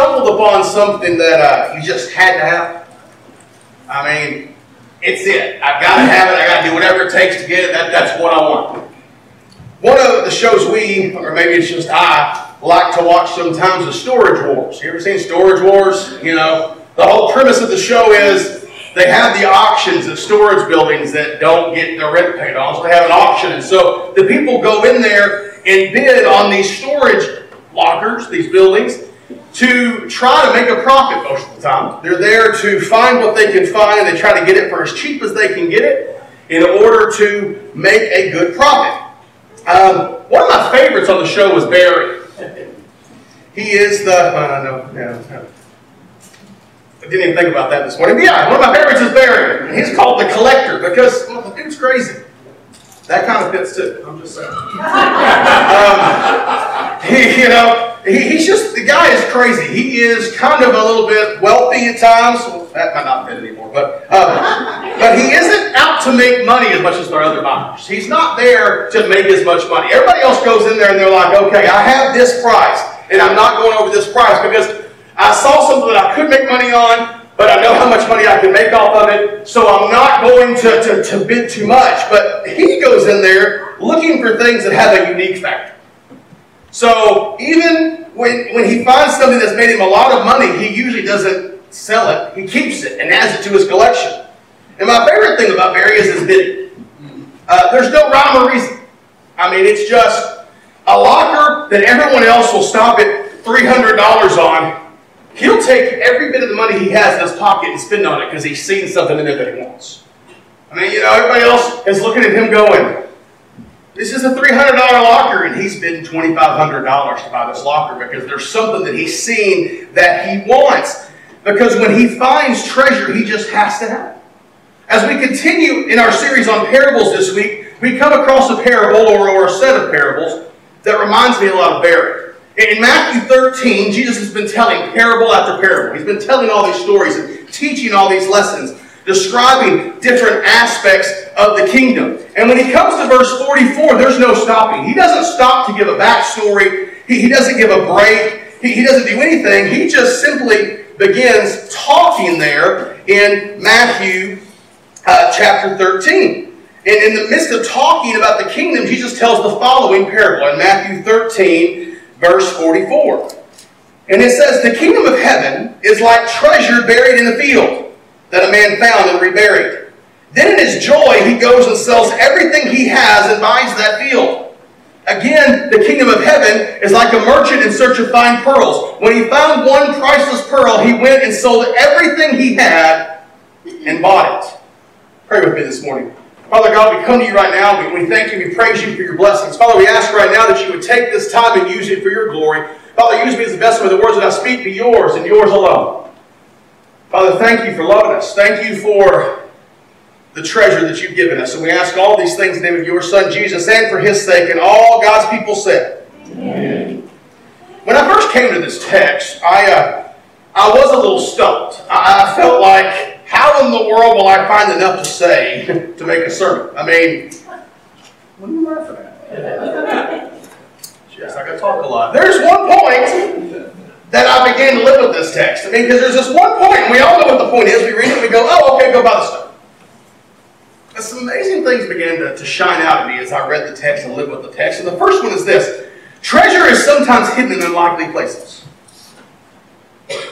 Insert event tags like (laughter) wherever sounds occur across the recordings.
stumbled upon something that uh, you just had to have? I mean, it's it. I've got to have it. I got to do whatever it takes to get it. That, that's what I want. One of the shows we, or maybe it's just I, like to watch sometimes is Storage Wars. You ever seen Storage Wars? You know, the whole premise of the show is they have the auctions of storage buildings that don't get their rent paid on. So they have an auction. And so the people go in there and bid on these storage lockers, these buildings, to try to make a profit most of the time. They're there to find what they can find and they try to get it for as cheap as they can get it in order to make a good profit. Um, one of my favorites on the show was Barry. (laughs) He is the, I don't know, I didn't even think about that this morning. Yeah, one of my favorites is Barry. He's called the collector because well, the dude's crazy. That kind of fits too. I'm just saying. (laughs) um, (laughs) he, you know, he, he's just the guy is crazy. He is kind of a little bit wealthy at times. Well, that might not fit anymore, but uh, but he isn't out to make money as much as our other buyers. He's not there to make as much money. Everybody else goes in there and they're like, okay, I have this price, and I'm not going over this price because I saw something that I could make money on but I know how much money I can make off of it, so I'm not going to, to, to bid too much. But he goes in there looking for things that have a unique factor. So even when, when he finds something that's made him a lot of money, he usually doesn't sell it. He keeps it and adds it to his collection. And my favorite thing about Barry is his bidding. Uh, there's no rhyme or reason. I mean, it's just a locker that everyone else will stop at $300 on He'll take every bit of the money he has in his pocket and spend on it because he's seen something in it that he wants. I mean, you know, everybody else is looking at him going, this is a $300 locker, and he's bid $2,500 to buy this locker because there's something that he's seen that he wants. Because when he finds treasure, he just has to have it. As we continue in our series on parables this week, we come across a parable or, or a set of parables that reminds me a lot of Barry. In Matthew 13, Jesus has been telling parable after parable. He's been telling all these stories and teaching all these lessons, describing different aspects of the kingdom. And when he comes to verse 44, there's no stopping. He doesn't stop to give a backstory, he, he doesn't give a break, he, he doesn't do anything. He just simply begins talking there in Matthew uh, chapter 13. And in the midst of talking about the kingdom, Jesus tells the following parable in Matthew 13 verse 44. And it says, The kingdom of heaven is like treasure buried in the field that a man found and reburied. Then in his joy, he goes and sells everything he has and buys that field. Again, the kingdom of heaven is like a merchant in search of fine pearls. When he found one priceless pearl, he went and sold everything he had and bought it. Pray with me this morning. Father God, we come to you right now. We, thank you. We praise you for your blessings. Father, we ask right now that you would take this time and use it for your glory. Father, use me as the vessel of the words that I speak be yours and yours alone. Father, thank you for loving us. Thank you for the treasure that you've given us. And we ask all these things in the name of your Son, Jesus, and for his sake, and all God's people said. Amen. When I first came to this text, I, uh, I was a little stumped. I, I felt like how in the world will I find enough to say (laughs) to make a sermon? I mean, what are you laughing at? yes, I can talk a lot. There's one point that I began to live with this text. I mean, because there's this one point, and we all know what the point is. We read it, we go, oh, okay, go buy the stuff. And some amazing things began to, to shine out at me as I read the text and lived with the text. And the first one is this treasure is sometimes hidden in unlikely places.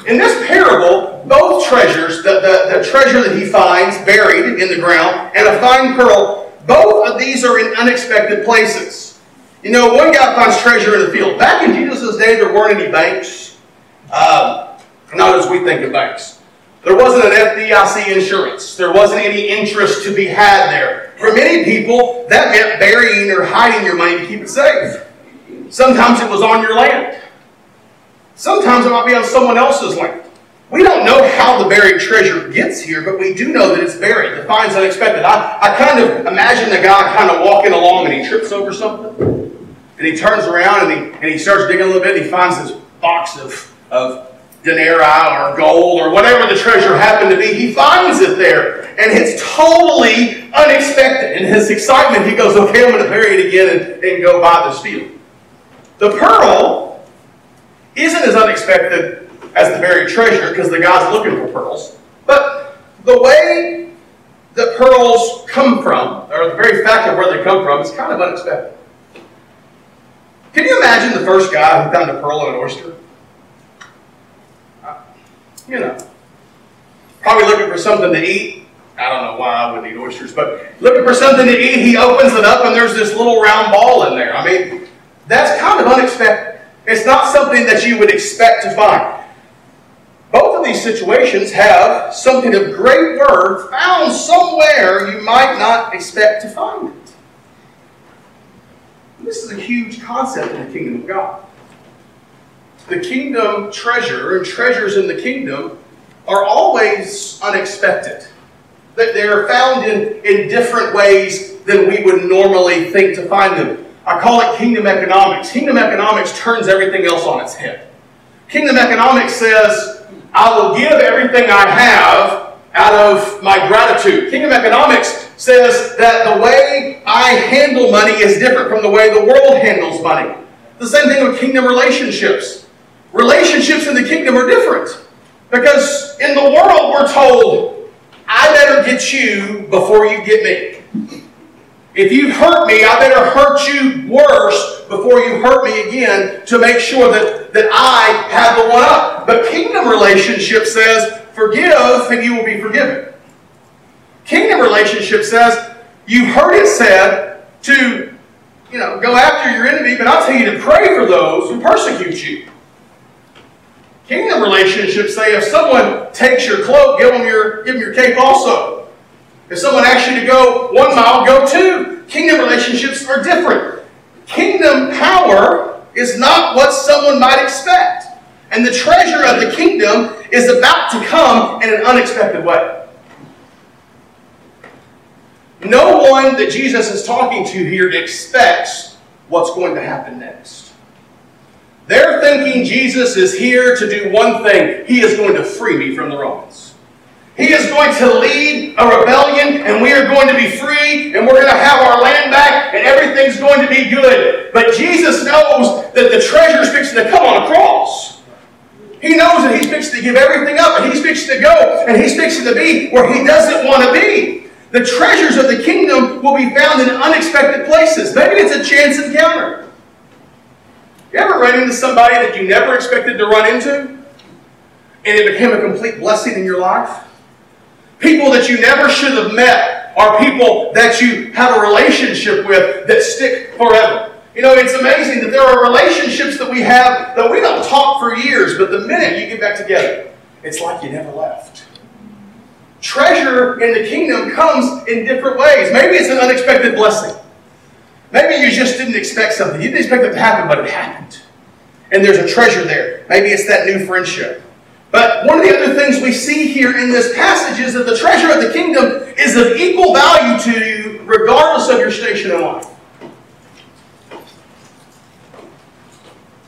In this parable, both treasures, the, the, the treasure that he finds buried in the ground and a fine pearl, both of these are in unexpected places. You know, one guy finds treasure in the field. Back in Jesus' day, there weren't any banks. Um, not as we think of banks. There wasn't an FDIC insurance. There wasn't any interest to be had there. For many people, that meant burying or hiding your money to keep it safe. Sometimes it was on your land. Sometimes it might be on someone else's land. We don't know how the buried treasure gets here, but we do know that it's buried. The find's unexpected. I, I kind of imagine the guy kind of walking along and he trips over something. And he turns around and he, and he starts digging a little bit and he finds this box of, of denarii or gold or whatever the treasure happened to be. He finds it there. And it's totally unexpected. In his excitement, he goes, okay, I'm going to bury it again and, and go buy this field. The pearl isn't as unexpected as the very treasure because the guy's looking for pearls. But the way that pearls come from, or the very fact of where they come from, is kind of unexpected. Can you imagine the first guy who found a pearl in an oyster? You know, probably looking for something to eat. I don't know why I would eat oysters, but looking for something to eat, he opens it up and there's this little round ball in there. I mean, that's kind of unexpected. It's not something that you would expect to find. Both of these situations have something of great worth found somewhere you might not expect to find it. This is a huge concept in the kingdom of God. The kingdom treasure and treasures in the kingdom are always unexpected. That they're found in, in different ways than we would normally think to find them. I call it kingdom economics. Kingdom economics turns everything else on its head. Kingdom economics says, I will give everything I have out of my gratitude. Kingdom economics says that the way I handle money is different from the way the world handles money. The same thing with kingdom relationships. Relationships in the kingdom are different. Because in the world, we're told, I better get you before you get me. If you hurt me, I better hurt you worse before you hurt me again to make sure that, that I have the one up. But kingdom relationship says, forgive and you will be forgiven. Kingdom relationship says, you've heard it said to you know, go after your enemy, but I'll tell you to pray for those who persecute you. Kingdom relationships say if someone takes your cloak, give them your, give them your cape also. If someone asks you to go one mile, go two. Kingdom relationships are different. Kingdom power is not what someone might expect. And the treasure of the kingdom is about to come in an unexpected way. No one that Jesus is talking to here expects what's going to happen next. They're thinking Jesus is here to do one thing. He is going to free me from the Romans. He is going to lead a rebellion, and we are going to be free, and we're going to have our land back, and everything's going to be good. But Jesus knows that the treasure is fixing to come on a cross. He knows that he's fixing to give everything up, and he's fixing to go, and he's fixing to be where he doesn't want to be. The treasures of the kingdom will be found in unexpected places. Maybe it's a chance encounter. Run into somebody that you never expected to run into, and it became a complete blessing in your life? People that you never should have met are people that you have a relationship with that stick forever. You know, it's amazing that there are relationships that we have that we don't talk for years, but the minute you get back together, it's like you never left. Treasure in the kingdom comes in different ways. Maybe it's an unexpected blessing. Maybe you just didn't expect something. You didn't expect it to happen, but it happened. And there's a treasure there. Maybe it's that new friendship. But one of the other things we see here in this passage is that the treasure of the kingdom is of equal value to you regardless of your station in life.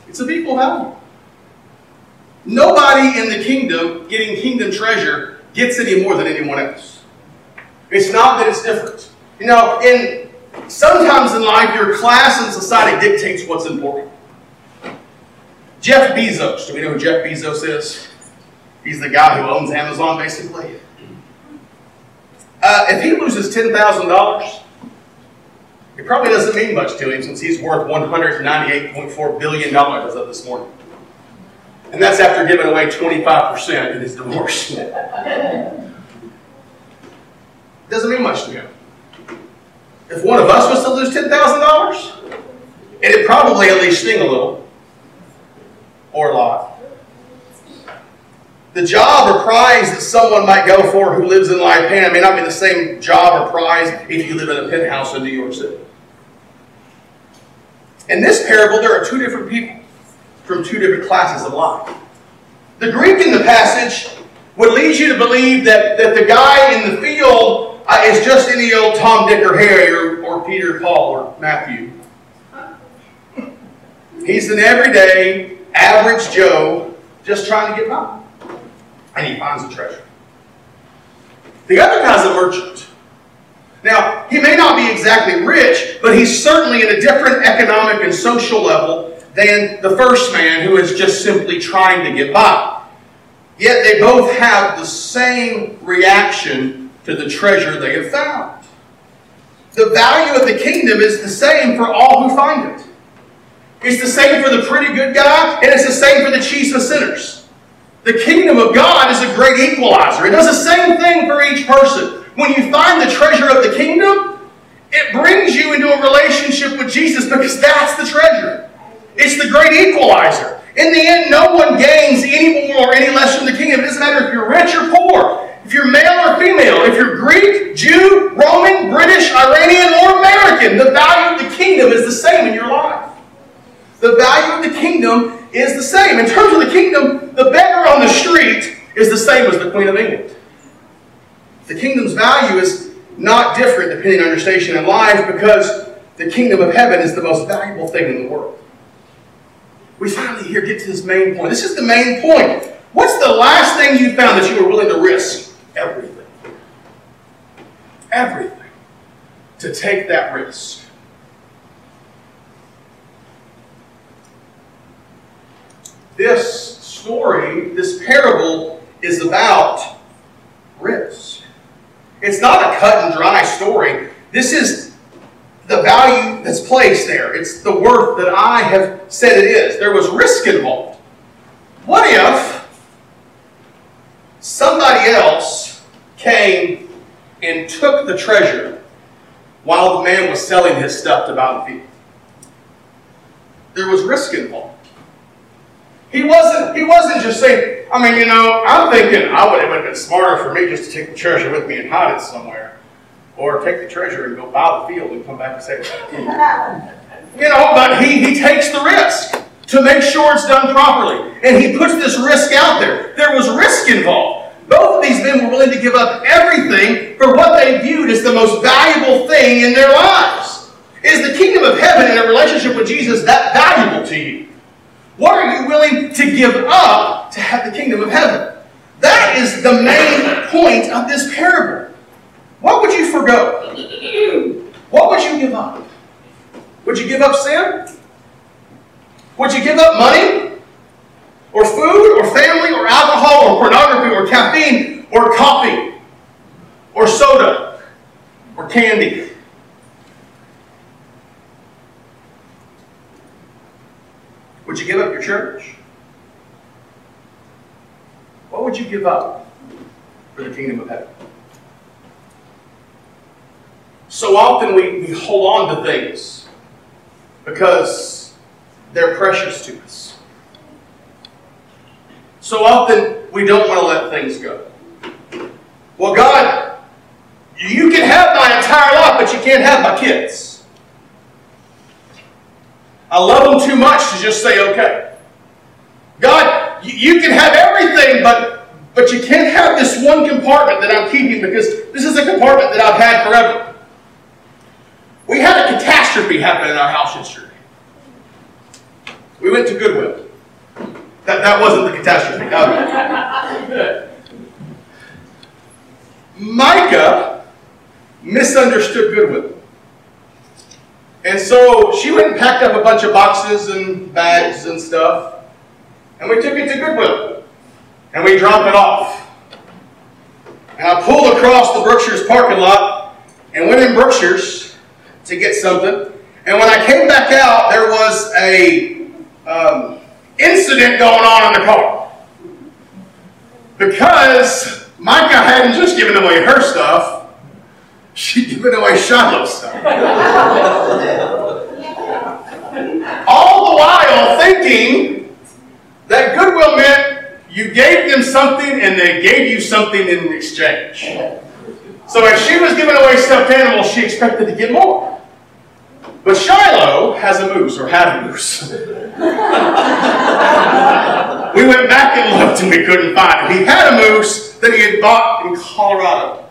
It's of equal value. Nobody in the kingdom getting kingdom treasure gets any more than anyone else. It's not that it's different. You know, in sometimes in life, your class and society dictates what's important. Jeff Bezos, do we know who Jeff Bezos is? He's the guy who owns Amazon, basically. Uh, if he loses $10,000, it probably doesn't mean much to him since he's worth $198.4 billion as of this morning. And that's after giving away 25% in his divorce. (laughs) doesn't mean much to him. If one of us was to lose $10,000, it'd probably at least sting a little or lot. The job or prize that someone might go for who lives in Lipan may not be the same job or prize if you live in a penthouse in New York City. In this parable, there are two different people from two different classes of life. The Greek in the passage would lead you to believe that, that the guy in the field uh, is just any old Tom, Dick, or Harry, or, or Peter, Paul, or Matthew. He's an everyday, average Joe just trying to get by and he finds the treasure. The other guy's a merchant. Now, he may not be exactly rich, but he's certainly in a different economic and social level than the first man who is just simply trying to get by. Yet they both have the same reaction to the treasure they have found. The value of the kingdom is the same for all who find it. It's the same for the pretty good guy, and it's the same for the chief of sinners. The kingdom of God is a great equalizer. It does the same thing for each person. When you find the treasure of the kingdom, it brings you into a relationship with Jesus because that's the treasure. It's the great equalizer. In the end, no one gains any more or any less from the kingdom. It doesn't matter if you're rich or poor, if you're male or female, if you're Greek, Jew, Roman, British, Iranian, or American. The value of the kingdom is the same in your life. The value of the kingdom is the same. In terms of the kingdom, the beggar on the street is the same as the Queen of England. The kingdom's value is not different depending on your station in life because the kingdom of heaven is the most valuable thing in the world we finally here get to this main point. This is the main point. What's the last thing you found that you were willing to risk? Everything. Everything. To take that risk. This story, this parable, is about risk. It's not a cut and dry story. This is the value that's placed there. It's the worth that I have said it is. There was risk involved. What if somebody else came and took the treasure while the man was selling his stuff to buy the field? There was risk involved. He wasn't, he wasn't just saying, I mean, you know, I'm thinking I would, would have been smarter for me just to take the treasure with me and hide it somewhere. Or take the treasure and go buy the field and come back and say, (laughs) you know, but he, he takes the risk to make sure it's done properly. And he puts this risk out there. There was risk involved. Both of these men were willing to give up everything for what they viewed as the most valuable thing in their lives. Is the kingdom of heaven and a relationship with Jesus that valuable to you? What are you willing to give up to have the kingdom of heaven? That is the main point of this parable. What would you forego? What would you give up? Would you give up sin? Would you give up money? Or food? Or family? Or alcohol? Or pornography? Or caffeine? Or coffee? Or soda? Or candy? Would you give up church? What would you give up for the kingdom of heaven? So often we, we hold on to things because they're precious to us. So often we don't want to let things go. Well, God, you can have my entire life, but you can't have my kids. I love them too much to just say, okay. God, you can have everything, but, but you can't have this one compartment that I'm keeping because this is a compartment that I've had forever. We had a catastrophe happen in our house yesterday. We went to Goodwill. That, that wasn't the catastrophe. Micah misunderstood Goodwill. And so she went and packed up a bunch of boxes and bags and stuff. And we took it to Goodwill. And we dropped it off. And I pulled across the Brookshire's parking lot and went in Brookshire's to get something. And when I came back out, there was a um, incident going on in the car. Because Micah hadn't just given away her stuff, she'd (laughs) given away Shiloh's stuff. (laughs) All the while thinking that goodwill meant you gave them something and they gave you something in exchange. So if she was giving away stuffed animals, she expected to get more. But Shiloh has a moose, or had a moose. (laughs) we went back and looked and we couldn't find it. He had a moose that he had bought in Colorado.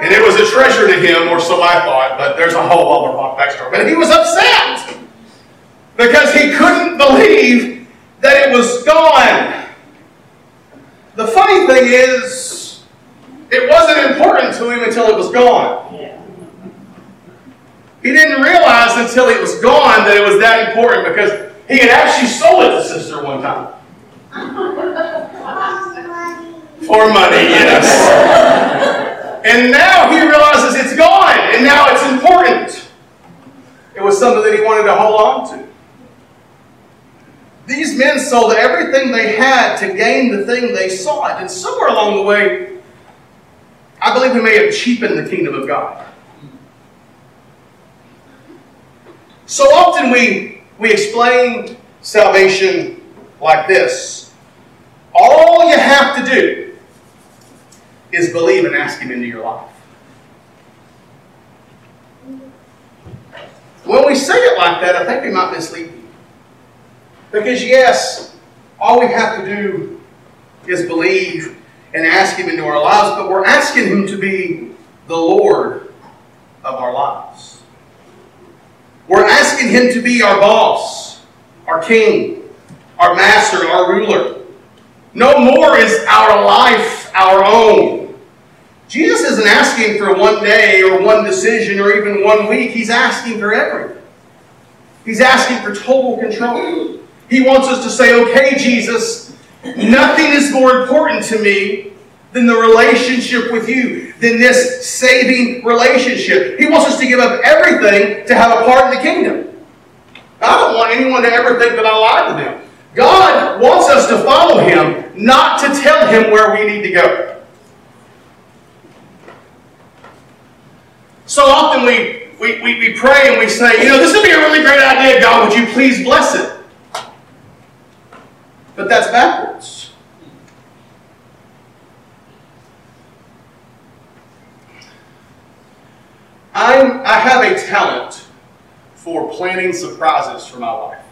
And it was a treasure to him, or so I thought, but there's a whole other backstory. But he was upset because he couldn't believe was gone. The funny thing is, it wasn't important to him until it was gone. He didn't realize until it was gone that it was that important because he had actually sold it to sister one time. For money, yes. and now he realizes it's gone, and now it's important. It was something that he wanted to hold on to. These men sold everything they had to gain the thing they sought. And somewhere along the way, I believe we may have cheapened the kingdom of God. So often we, we explain salvation like this All you have to do is believe and ask Him into your life. When we say it like that, I think we might mislead. Because, yes, all we have to do is believe and ask Him into our lives, but we're asking Him to be the Lord of our lives. We're asking Him to be our boss, our king, our master, our ruler. No more is our life our own. Jesus isn't asking for one day or one decision or even one week. He's asking for everything. He's asking for total control. He wants us to say, okay, Jesus, nothing is more important to me than the relationship with you, than this saving relationship. He wants us to give up everything to have a part in the kingdom. I don't want anyone to ever think that I lied to them. God wants us to follow Him, not to tell Him where we need to go. So often we, we, we, we pray and we say, you know, this would be a really great idea, God, would you please bless it? But that's backwards. I'm, I have a talent for planning surprises for my wife.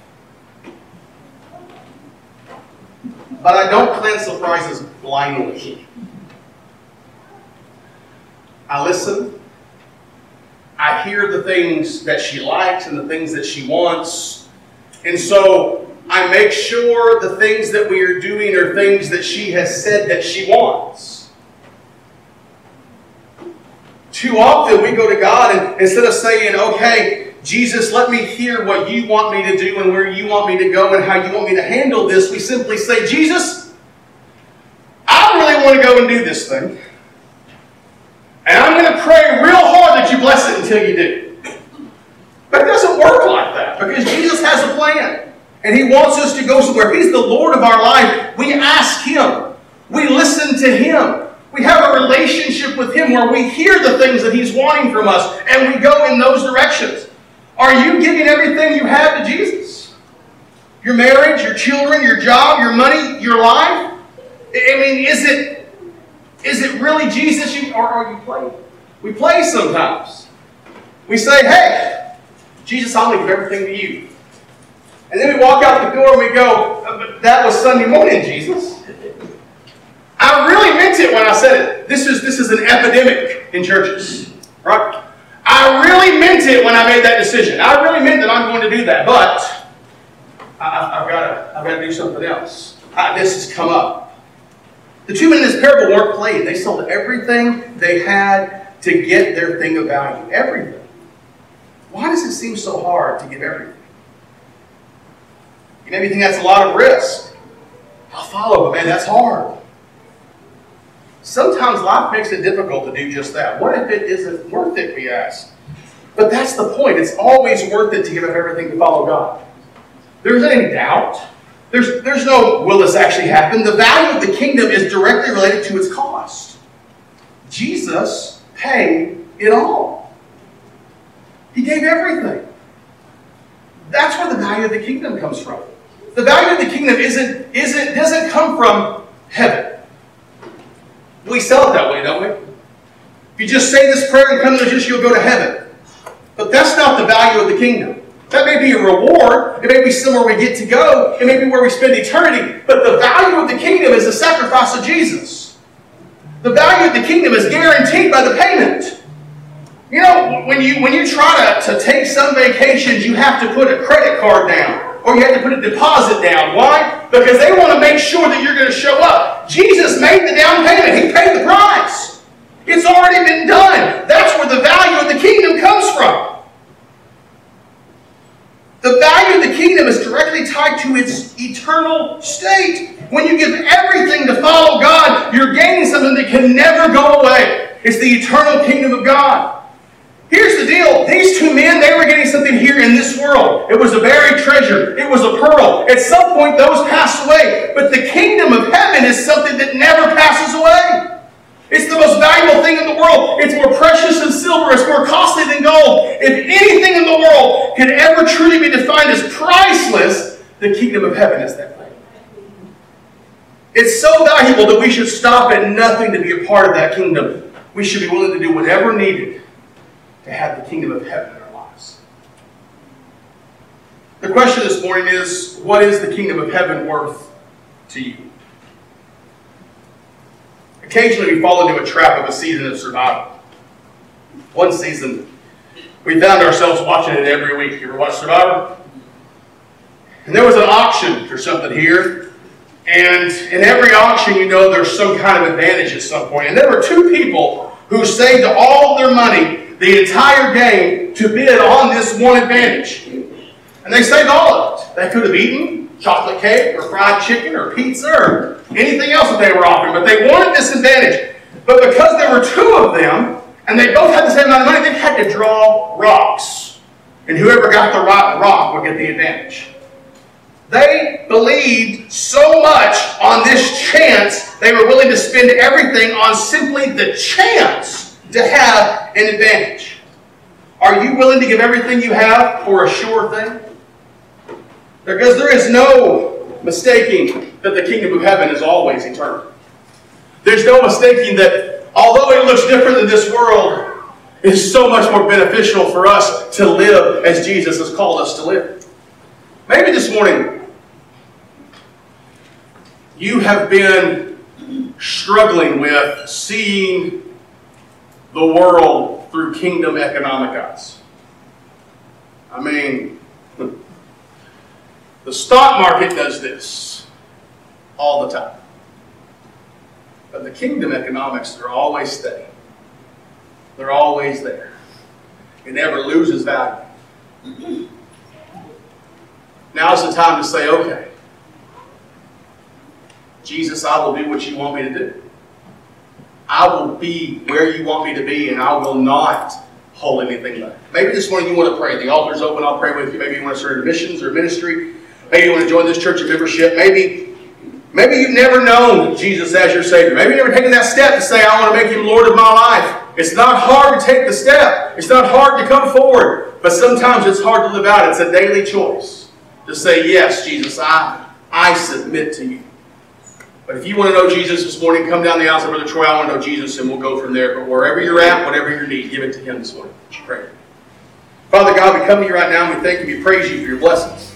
But I don't plan surprises blindly. I listen. I hear the things that she likes and the things that she wants. And so I make sure the things that we are doing are things that she has said that she wants. Too often we go to God and instead of saying, okay, Jesus, let me hear what you want me to do and where you want me to go and how you want me to handle this, we simply say, Jesus, I really want to go and do this thing. And I'm going to pray real hard that you bless it until you do. But it doesn't work like that because Jesus has a plan. And He wants us to go somewhere. He's the Lord of our life. We ask Him, we listen to Him. We have a relationship with Him where we hear the things that He's wanting from us and we go in those directions. Are you giving everything you have to Jesus? Your marriage, your children, your job, your money, your life? I mean, is it is it really Jesus you or are you playing? We play sometimes. We say, hey, Jesus, I'll leave everything to you. And then we walk out the door and we go, uh, that was Sunday morning, Jesus. I really meant it when I said it. This is, this is an epidemic in churches, right? I really meant it when I made that decision. I really meant that I'm going to do that, but I, have got to, I've got to do something else. I, this has come up. The two men in this parable weren't played. They sold everything they had to get their thing of value. Everything. Why does it seem so hard to give everything? You maybe think that's a lot of risk. I'll follow, but man, that's hard. Sometimes life makes it difficult to do just that. What if it isn't worth it, we ask? But that's the point. It's always worth it to give up everything to follow God. There isn't any doubt. There's, there's no, will this actually happen? The value of the kingdom is directly related to its cost. Jesus paid it all. He gave everything. That's where the value of the kingdom comes from. The value of the kingdom isn't, isn't, doesn't come from heaven. We sell it that way, don't we? If you just say this prayer and come to Jesus, you'll go to heaven. But that's not the value of the kingdom. That may be a reward. It may be somewhere we get to go. It may be where we spend eternity. But the value of the kingdom is the sacrifice of Jesus. The value of the kingdom is guaranteed by the payment. You know, when you when you try to, to take some vacations, you have to put a credit card down or you have to put a deposit down. Why? Because they want to make sure that you're going to show up. Jesus made the down payment, He paid the price. It's already been done. That's where the value of the kingdom comes from. The value of the kingdom is directly tied to its eternal state. When you give everything to follow God, you're gaining something that can never go away. It's the eternal kingdom of God. Here's the deal. These two men, they were getting something here in this world. It was a buried treasure. It was a pearl. At some point, those passed away. But the kingdom of heaven is something that never passes away. It's the most valuable thing in the world. It's more precious than silver. It's more costly than gold. If anything in the world can ever truly be defined as priceless, the kingdom of heaven is that way. It's so valuable that we should stop at nothing to be a part of that kingdom. We should be willing to do whatever needed to have the kingdom of heaven in our lives. The question this morning is what is the kingdom of heaven worth to you? Occasionally, we fall into a trap of a season of survival. One season, we found ourselves watching it every week. You ever watch Survivor? And there was an auction for something here. And in every auction, you know there's some kind of advantage at some point. And there were two people who saved all their money the entire game to bid on this one advantage. And they saved all of it. They could have eaten chocolate cake or fried chicken or pizza or anything else that they were offering, but they wanted this advantage. But because there were two of them, and they both had the same amount of money, they had to draw rocks. And whoever got the right rock would get the advantage. They believed so much on this chance, they were willing to spend everything on simply the chance to have an advantage. Are you willing to give everything you have for a sure thing? Because there is no mistaking that the kingdom of heaven is always eternal. There's no mistaking that although it looks different than this world, it's so much more beneficial for us to live as Jesus has called us to live. Maybe this morning you have been struggling with seeing the world through kingdom economic eyes. I mean, (laughs) the stock market does this all the time. But the kingdom economics, they're always steady. They're always there. It never loses value. (clears throat) Now's the time to say, okay, Jesus, I will do what you want me to do. I will be where you want me to be, and I will not hold anything back. Maybe this morning you want to pray. The altar's open. I'll pray with you. Maybe you want to serve missions or ministry. Maybe you want to join this church of membership. Maybe, maybe you've never known Jesus as your Savior. Maybe you've never taken that step to say, I want to make Him Lord of my life. It's not hard to take the step. It's not hard to come forward. But sometimes it's hard to live out. It's a daily choice to say, Yes, Jesus, I, I submit to you. But if you want to know Jesus this morning, come down the aisle, say, Brother Troy, I want to know Jesus, and we'll go from there. But wherever you're at, whatever your need, give it to Him this morning. Pray. Father God, we come to you right now and we thank you, we praise you for your blessings.